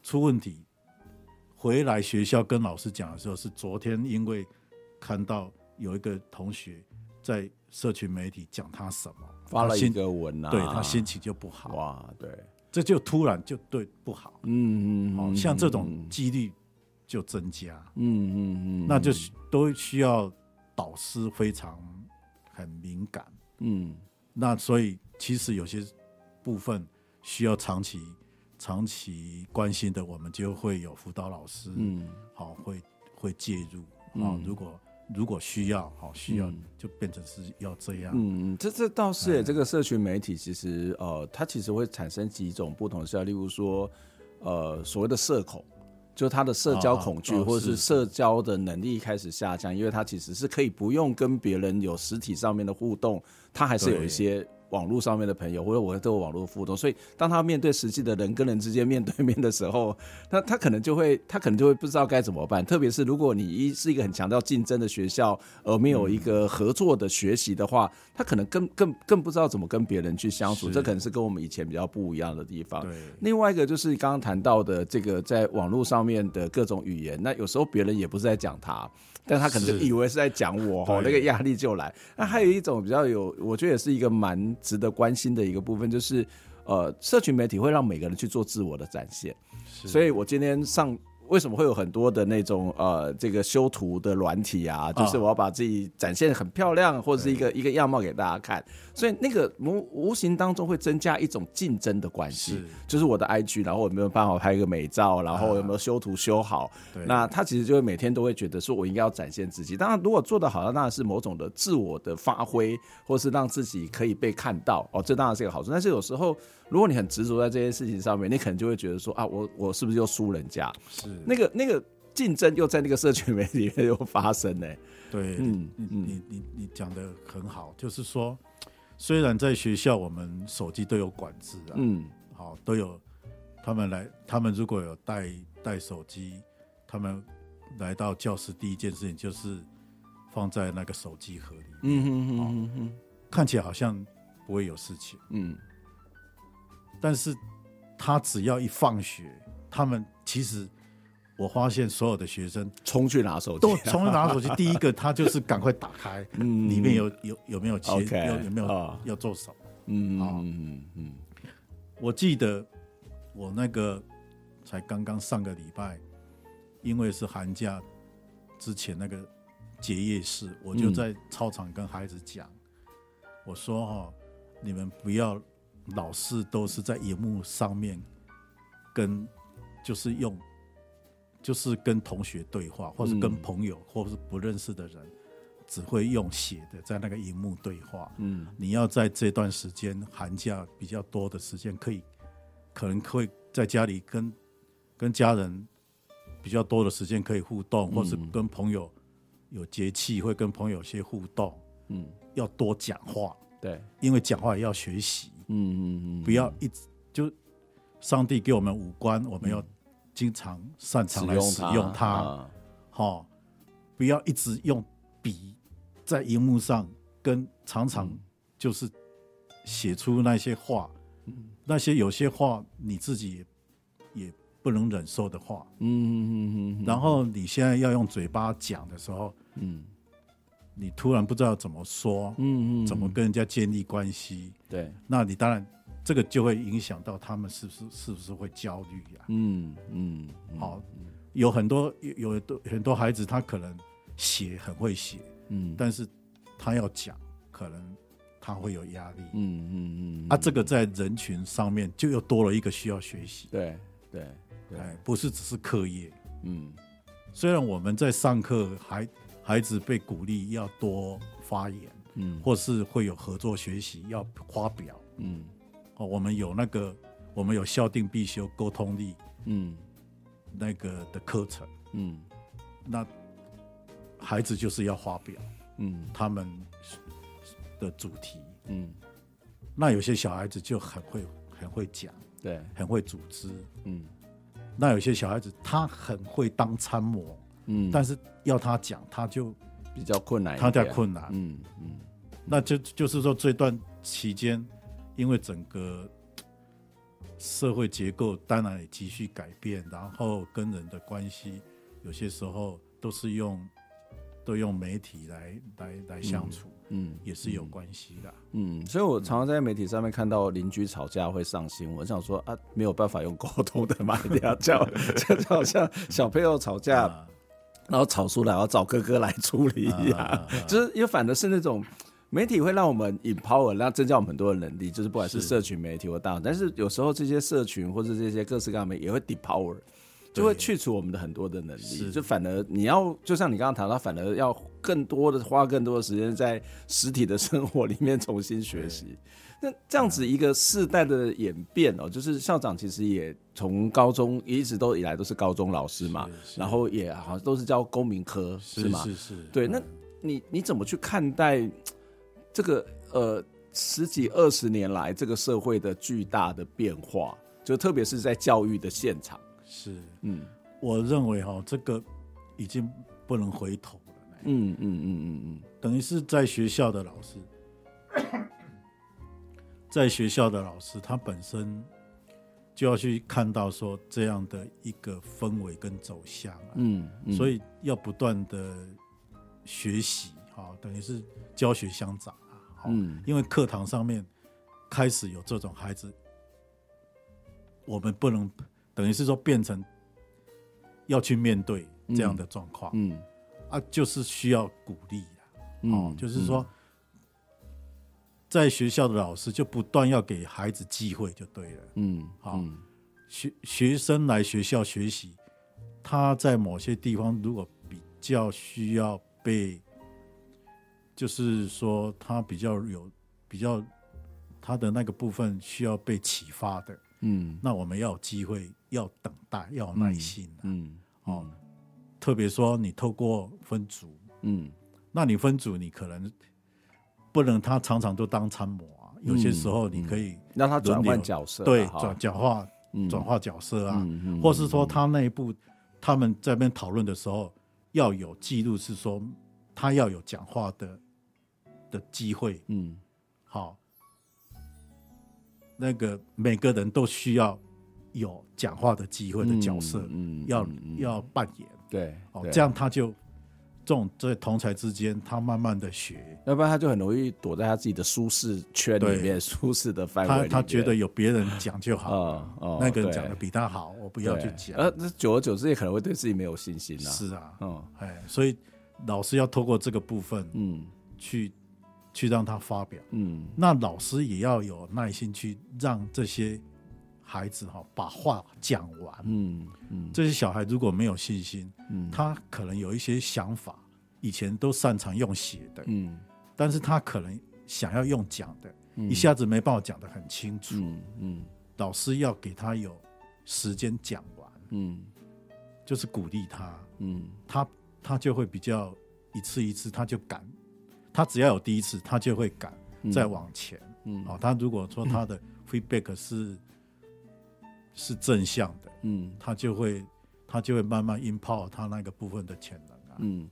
出问题，回来学校跟老师讲的时候，是昨天因为看到有一个同学在社群媒体讲他什么，发了一个文啊，对他心情就不好。哇，对。这就突然就对不好，嗯嗯，好像这种几率就增加，嗯嗯嗯，那就都需要导师非常很敏感，嗯，那所以其实有些部分需要长期长期关心的，我们就会有辅导老师，嗯，好会会介入啊，如果。如果需要，好需要，就变成是要这样。嗯，这这倒是，欸，这个社群媒体其实，呃，它其实会产生几种不同的效，例如说，呃，所谓的社恐，就他的社交恐惧，或者是社交的能力开始下降，因为他其实是可以不用跟别人有实体上面的互动，他还是有一些。网络上面的朋友，或者我都有网络互动，所以当他面对实际的人跟人之间面对面的时候，那他可能就会他可能就会不知道该怎么办。特别是如果你一是一个很强调竞争的学校，而没有一个合作的学习的话，他可能更更更不知道怎么跟别人去相处。这可能是跟我们以前比较不一样的地方。另外一个就是刚刚谈到的这个在网络上面的各种语言，那有时候别人也不是在讲他。但他可能就以为是在讲我哦，那个压力就来。那还有一种比较有，我觉得也是一个蛮值得关心的一个部分，就是呃，社群媒体会让每个人去做自我的展现。所以我今天上。为什么会有很多的那种呃，这个修图的软体啊？就是我要把自己展现很漂亮，或者是一个一个样貌给大家看，所以那个无无形当中会增加一种竞争的关系。就是我的 IG，然后我有没有办法拍一个美照，然后有没有修图修好？那他其实就会每天都会觉得说，我应该要展现自己。当然，如果做得好，那当然是某种的自我的发挥，或是让自己可以被看到哦，这当然是一个好处。但是有时候。如果你很执着在这些事情上面，你可能就会觉得说啊，我 我是不是又输人家？是那个那个竞争又在那个社群媒体里面又发生呢？对，嗯，你你你你讲的很好，就是说，虽然在学校我们手机都有管制啊，嗯，好，都有他们来，他们如果有带带手机，他们来到教室第一件事情就是放在那个手机盒里面，嗯哼哼哼哼，看起来好像不会有事情，嗯。但是，他只要一放学，他们其实我发现所有的学生冲去拿手机，都冲去拿手机。第一个，他就是赶快打开，嗯，里面有有有没有钱，okay, 有有没有、哦、要做什么？嗯嗯嗯嗯。我记得我那个才刚刚上个礼拜，因为是寒假之前那个结业式，我就在操场跟孩子讲，嗯、我说哈、哦，你们不要。老是都是在荧幕上面跟，就是用，就是跟同学对话，或是跟朋友，或是不认识的人，只会用写的在那个荧幕对话。嗯，你要在这段时间寒假比较多的时间，可以可能会在家里跟跟家人比较多的时间可以互动，或是跟朋友有节气会跟朋友些互动，嗯，要多讲话，对，因为讲话也要学习，嗯嗯嗯，不要一直就上帝给我们五官，我们要经常擅长来使用它，好，不要一直用笔在荧幕上跟常常就是写出那些话，那些有些话你自己也也不能忍受的话，嗯嗯嗯嗯，然后你现在要用嘴巴讲的时候，嗯，你突然不知道怎么说，嗯嗯，怎么跟人家建立关系，对，那你当然这个就会影响到他们是不是是不是会焦虑呀？嗯嗯，好，有很多有有很多孩子他可能写很会写，嗯，但是他要讲可能。他会有压力，嗯嗯嗯，啊，这个在人群上面就又多了一个需要学习，对对对，不是只是课业，嗯，虽然我们在上课，孩孩子被鼓励要多发言，嗯，或是会有合作学习要发表，嗯，哦，我们有那个我们有校定必修沟通力，嗯，那个的课程，嗯，那孩子就是要发表，嗯，他们。的主题，嗯，那有些小孩子就很会很会讲，对，很会组织，嗯，那有些小孩子他很会当参谋，嗯，但是要他讲他就比较困难，他比较困难，嗯嗯，那就就是说这段期间，因为整个社会结构当然也急需改变，然后跟人的关系有些时候都是用都用媒体来来来相处。嗯嗯，也是有关系的。嗯，所以我常常在媒体上面看到邻居吵架会上新闻，我想说啊，没有办法用沟通的嘛，一定要叫，就好像小朋友吵架，啊、然后吵出来要找哥哥来处理一样，啊啊啊、就是因为反的是那种媒体会让我们 empower，让增加我们很多的能力，就是不管是社群媒体或大，但是有时候这些社群或者这些各式各样的媒体也会 depower。就会去除我们的很多的能力，就反而你要，就像你刚刚谈到，反而要更多的花更多的时间在实体的生活里面重新学习。那这样子一个世代的演变哦，就是校长其实也从高中一直都以来都是高中老师嘛，然后也好像都是教公民科是吗？是是。对，那你你怎么去看待这个呃十几二十年来这个社会的巨大的变化？就特别是在教育的现场。是，嗯，我认为哈，这个已经不能回头了。嗯嗯嗯嗯嗯，等于是在学校的老师，在学校的老师，他本身就要去看到说这样的一个氛围跟走向。嗯，所以要不断的学习，哈，等于是教学相长啊。嗯，因为课堂上面开始有这种孩子，我们不能。等于是说，变成要去面对这样的状况，嗯，嗯啊，就是需要鼓励哦，嗯、就是说，在学校的老师就不断要给孩子机会，就对了，嗯，好、嗯，学学生来学校学习，他在某些地方如果比较需要被，就是说他比较有比较他的那个部分需要被启发的。嗯，那我们要有机会，要等待，要有耐心、啊嗯。嗯，哦，特别说你透过分组，嗯，那你分组，你可能不能他常常都当参谋啊。嗯、有些时候你可以让他转换角色，对，转转化转化角色啊，或是说他内部他们在那边讨论的时候要有记录，是说他要有讲话的的机会。嗯，好。那个每个人都需要有讲话的机会的角色，嗯，嗯要嗯要扮演，对，哦，这样他就这种在同才之间，他慢慢的学，要不然他就很容易躲在他自己的舒适圈里面，对舒适的范围。他他觉得有别人讲就好，哦，哦那个人讲的比他好，我不要去讲。呃，那久而久之也可能会对自己没有信心呐。是啊，嗯，哎，所以老师要透过这个部分，嗯，去。去让他发表，嗯，那老师也要有耐心去让这些孩子哈把话讲完，嗯嗯，这些小孩如果没有信心，嗯，他可能有一些想法，以前都擅长用写的，嗯，但是他可能想要用讲的，一下子没办法讲得很清楚，嗯，老师要给他有时间讲完，嗯，就是鼓励他，嗯，他他就会比较一次一次他就敢，他只要有第一次，他就会敢再往前。嗯，哦，他如果说他的 feedback 是、嗯、是正向的，嗯，他就会他就会慢慢 empower 他那个部分的潜能啊。嗯。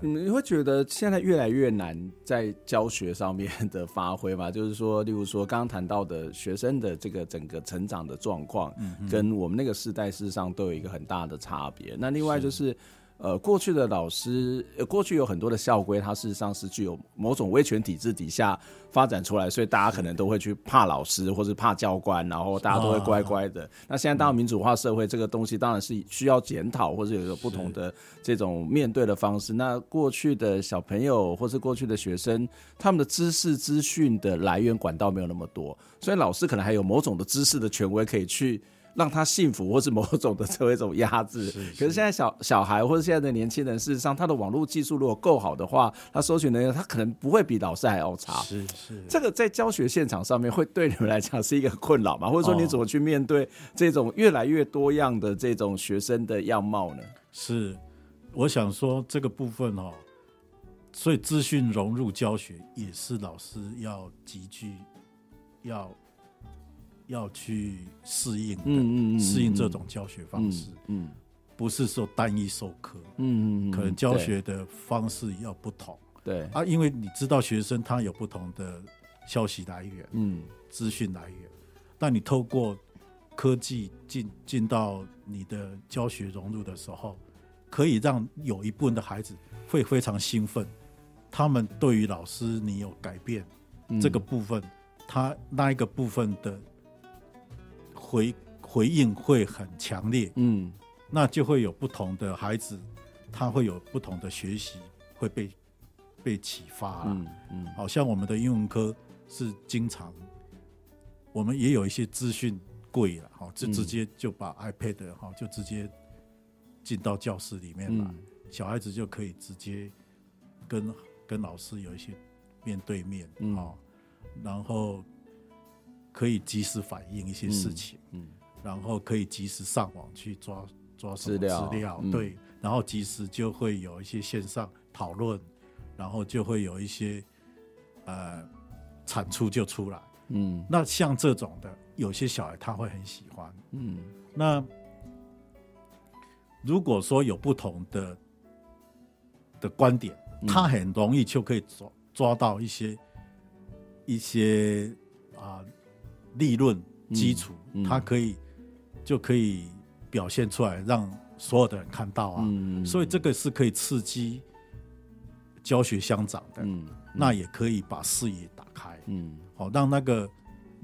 你会觉得现在越来越难在教学上面的发挥吗？就是说，例如说刚刚谈到的学生的这个整个成长的状况，跟我们那个时代事实上都有一个很大的差别。那另外就是。呃，过去的老师，呃，过去有很多的校规，它事实上是具有某种威权体制底下发展出来，所以大家可能都会去怕老师或是怕教官，然后大家都会乖乖的。那现在到民主化社会，这个东西当然是需要检讨，或者有一个不同的这种面对的方式。那过去的小朋友或是过去的学生，他们的知识资讯的来源管道没有那么多，所以老师可能还有某种的知识的权威可以去。让他幸福，或是某种的这一种压制。是是，可是现在小小孩或者现在的年轻人，事实上他的网络技术如果够好的话，他搜寻能力他可能不会比老师还要差。是是，这个在教学现场上面会对你们来讲是一个困扰吗？或者说你怎么去面对这种越来越多样的这种学生的样貌呢？是，我想说这个部分哦，所以资讯融入教学也是老师要极具要。要去适应的，嗯嗯适应这种教学方式，嗯，嗯。不是说单一授课，嗯嗯，可能教学的方式要不同，对。啊，因为你知道学生他有不同的消息来源，嗯，资讯来源，但你透过科技进进到你的教学融入的时候，可以让有一部分的孩子会非常兴奋，他们对于老师你有改变、嗯、这个部分，他那一个部分的。回回应会很强烈，嗯，那就会有不同的孩子，他会有不同的学习会被被启发，嗯嗯，好像我们的英文科是经常，我们也有一些资讯柜了，哈，就直接就把 iPad 哈，就直接进到教室里面来，嗯、小孩子就可以直接跟跟老师有一些面对面，嗯，然后。可以及时反映一些事情，嗯，嗯，然后可以及时上网去抓抓资料，资料，对，嗯、然后及时就会有一些线上讨论，然后就会有一些呃产出就出来，嗯，那像这种的，有些小孩他会很喜欢，嗯，那如果说有不同的的观点，他很容易就可以抓抓到一些一些啊。呃立论基础，嗯嗯、它可以就可以表现出来，让所有的人看到啊。嗯、所以这个是可以刺激教学相长的。嗯嗯、那也可以把视野打开。嗯，好，让那个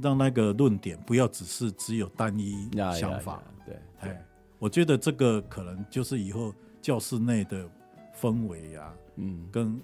让那个论点不要只是只有单一想法。对，哎，我觉得这个可能就是以后教室内的氛围呀、啊，嗯，跟。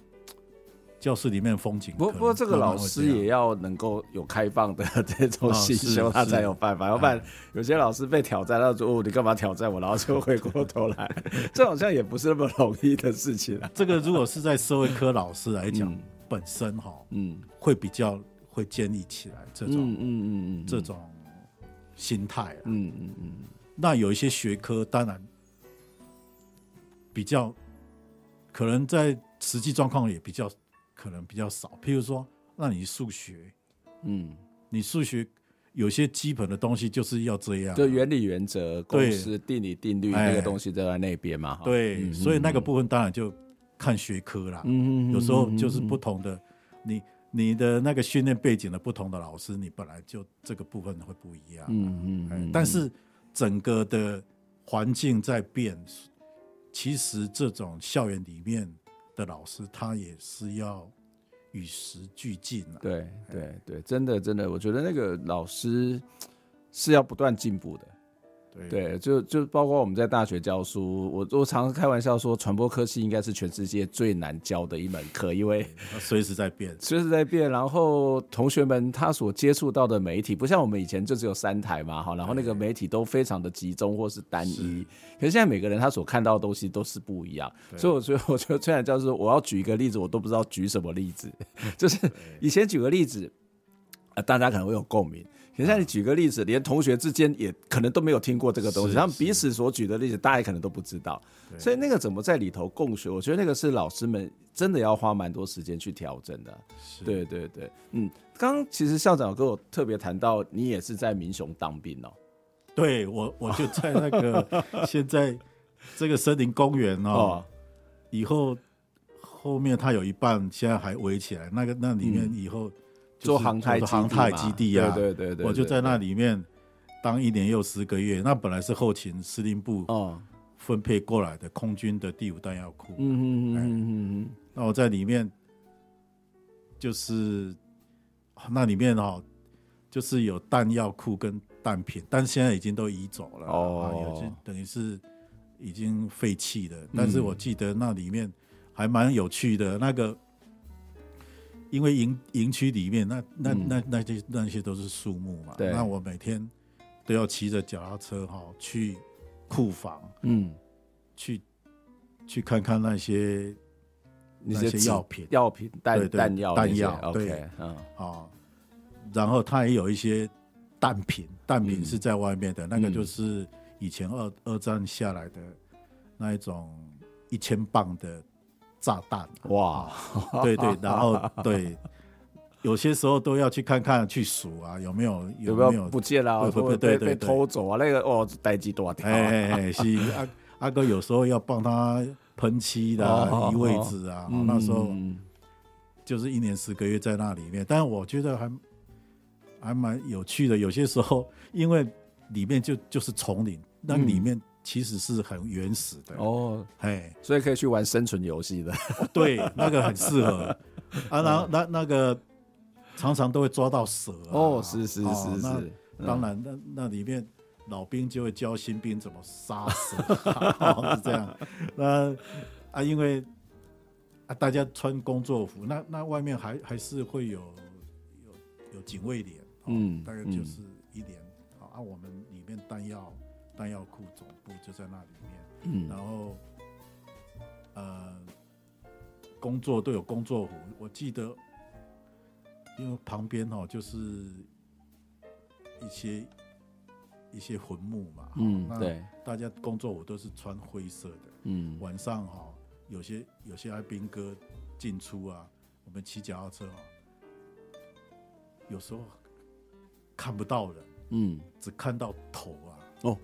教室里面风景，不不过这个老师也要能够有开放的这种心胸，他才有办法。要不然有些老师被挑战，他说：“哦，你干嘛挑战我？”然后就回过头来，这好像也不是那么容易的事情啊。这个如果是在社会科老师来讲，本身哈，嗯，会比较会建立起来这种，嗯嗯嗯这种心态，嗯嗯嗯。那有一些学科，当然比较可能在实际状况也比较。可能比较少，譬如说，那你数学，嗯，你数学有些基本的东西就是要这样，就原理、原则、公式、定理、定律那个东西都在那边嘛，对，所以那个部分当然就看学科啦。嗯，有时候就是不同的，你你的那个训练背景的不同的老师，你本来就这个部分会不一样。嗯嗯，但是整个的环境在变，其实这种校园里面。的老师他也是要与时俱进啊，对对对，真的真的，我觉得那个老师是要不断进步的。对，就就包括我们在大学教书，我我常常开玩笑说，传播科系应该是全世界最难教的一门课，因为随时在变，随时在变。然后同学们他所接触到的媒体，不像我们以前就只有三台嘛，哈，然后那个媒体都非常的集中或是单一。可是现在每个人他所看到的东西都是不一样，所以我觉得，我觉得虽然教授，我要举一个例子，我都不知道举什么例子。就是以前举个例子。啊，大家可能会有共鸣。现在你举个例子，连同学之间也可能都没有听过这个东西，他们彼此所举的例子，大家可能都不知道。所以那个怎么在里头共学？我觉得那个是老师们真的要花蛮多时间去调整的。对对对，嗯，刚刚其实校长跟我特别谈到，你也是在民雄当兵哦。对我，我就在那个 现在这个森林公园哦，以后后面它有一半现在还围起来，那个那里面以后。做航太航太基地啊，对对对，我就在那里面当一年又十个月。那本来是后勤司令部分配过来的空军的第五弹药库。嗯嗯嗯嗯嗯。那我在里面就是那里面哦，就是有弹药库跟弹品，但是现在已经都移走了哦，有等于是已经废弃的。但是我记得那里面还蛮有趣的那个。因为营营区里面那那那那些那些都是树木嘛，那我每天都要骑着脚踏车哈去库房，嗯，去去看看那些那些药品。药品弹弹药弹药，对，嗯，啊，然后它也有一些弹品，弹品是在外面的，那个就是以前二二战下来的那一种一千磅的。炸弹哇，对对，然后对，有些时候都要去看看去数啊，有没有有没有不见了，会不会被被偷走啊？那个哦，代志大条。哎是阿阿 哥有时候要帮他喷漆的移位置啊，那时候就是一年十个月在那里面，但是我觉得还还蛮有趣的。有些时候因为里面就就是丛林，那里面。其实是很原始的哦，嘿，所以可以去玩生存游戏的，对，那个很适合啊。那那那个常常都会抓到蛇哦，是是是是。当然，那那里面老兵就会教新兵怎么杀蛇，是这样。那啊，因为啊，大家穿工作服，那那外面还还是会有有有警卫连，嗯，大概就是一连啊，我们里面弹药。弹药库总部就在那里面，嗯，然后，呃，工作都有工作服。我记得，因为旁边哦，就是一些一些坟墓嘛，嗯，对，大家工作服都是穿灰色的，嗯，晚上哈，有些有些阿兵哥进出啊，我们骑脚踏车哦，有时候看不到人，嗯，只看到头啊，哦。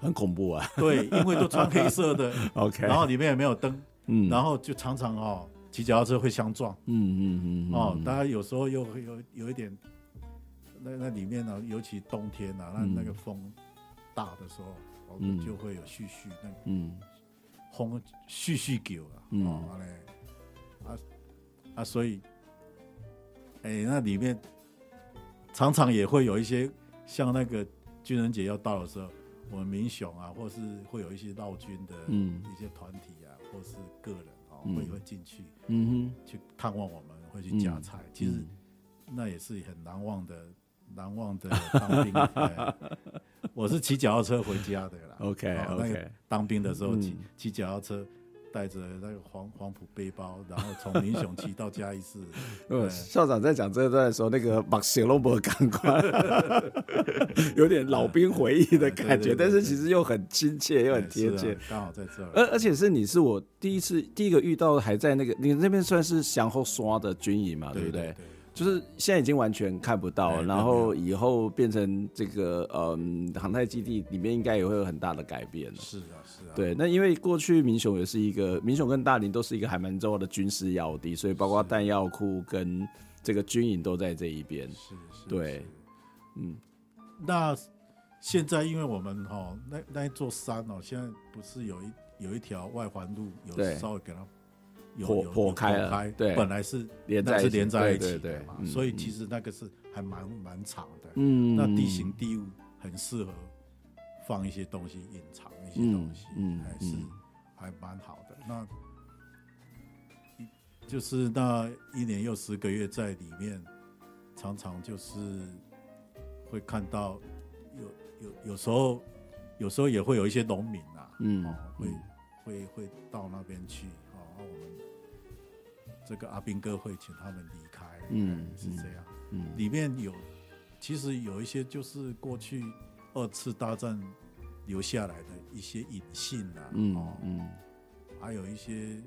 很恐怖啊！对，因为都穿黑色的，OK，然后里面也没有灯，嗯，然后就常常哦，骑脚踏车会相撞，嗯嗯嗯，哦，大家有时候又有有一点，那那里面呢，尤其冬天啊，那那个风大的时候，我们，就会有絮絮那个嗯，风絮絮叫啊，哦，啊啊，所以，哎，那里面常常也会有一些像那个军人节要到的时候。我们民雄啊，或是会有一些绕军的一些团体啊，或是个人啊，会会进去，嗯哼，去探望我们，会去夹菜。其实那也是很难忘的，难忘的 当兵。我是骑脚踏车回家的啦。OK OK，当兵的时候骑骑脚踏车。带着那个黄黄埔背包，然后从民雄骑到嘉义市。呃，校长在讲这段的时候，那个把血龙伯感官，有点老兵回忆的感觉，但是其实又很亲切，又很贴切。刚好在这儿，而而且是你是我第一次第一个遇到，还在那个你那边算是向后刷的军营嘛，对不对？就是现在已经完全看不到，然后以后变成这个嗯航太基地里面应该也会有很大的改变。是啊，是啊。对，那因为过去民雄也是一个民雄跟大林都是一个还蛮重要的军事要地，所以包括弹药库跟这个军营都在这一边。是是。对，嗯。那现在因为我们哈那那一座山哦，现在不是有一有一条外环路，有稍微给它。破破开了，对，本来是连在是连在一起的嘛，所以其实那个是还蛮蛮长的，嗯，那地形地物很适合放一些东西，隐藏一些东西，嗯，还是还蛮好的。那就是那一年又十个月在里面，常常就是会看到有有有时候有时候也会有一些农民啊，嗯，会会会到那边去。这个阿兵哥会请他们离开，嗯，是这样。嗯，里面有其实有一些就是过去二次大战留下来的一些隐性啊，嗯哦、嗯，还有一些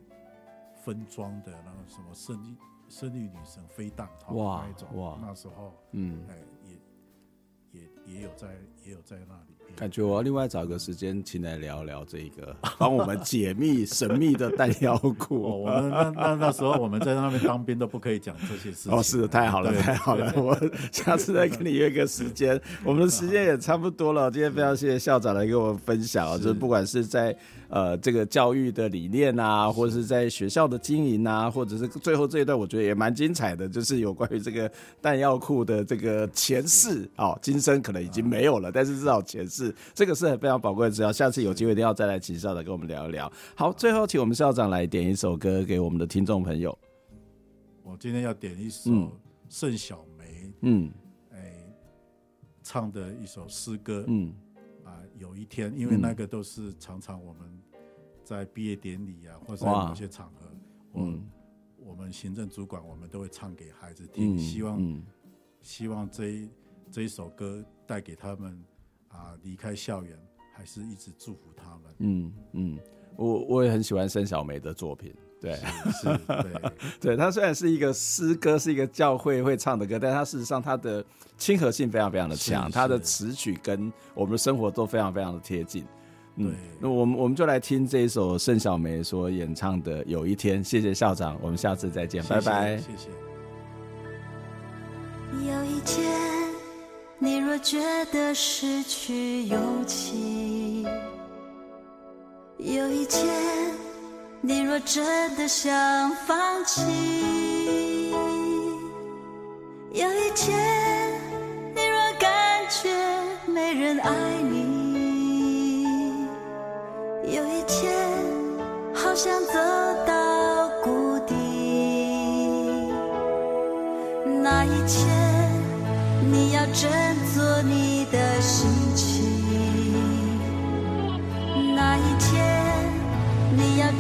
分装的那个什么胜利胜利女神飞弹，哇那一种哇那时候，嗯，哎，也也也有在也有在那里。感觉我要另外找个时间请来聊聊这个，帮我们解密神秘的弹药库。哦，我们那那那时候我们在那边当兵都不可以讲这些事情。哦，是的，太好了，太好了。我下次再跟你约个时间，我们的时间也差不多了。今天非常谢谢校长来跟我们分享，就是不管是在呃这个教育的理念啊，或者是在学校的经营啊，或者是最后这一段，我觉得也蛮精彩的，就是有关于这个弹药库的这个前世哦，今生可能已经没有了，但是至少前世。是，这个是很非常宝贵的资料，下次有机会一定要再来请校长跟我们聊一聊。好，最后请我们校长来点一首歌给我们的听众朋友。我今天要点一首盛小梅，嗯，哎，唱的一首诗歌，嗯，啊，有一天，因为那个都是常常我们在毕业典礼啊，或者在某些场合，嗯，我们行政主管我们都会唱给孩子听，希望，希望这一这一首歌带给他们。啊！离开校园，还是一直祝福他们。嗯嗯，我我也很喜欢盛小梅的作品。对，是，是对，对。他虽然是一个诗歌，是一个教会会唱的歌，但他事实上他的亲和性非常非常的强，他的词曲跟我们的生活都非常非常的贴近。嗯，那我们我们就来听这一首盛小梅所演唱的《有一天》。谢谢校长，我们下次再见，谢谢拜拜。谢谢。有一天。你若觉得失去勇气，有一天，你若真的想放弃，有一天，你若感觉没人爱你，有一天，好想走到谷底，那一天，你要真。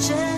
你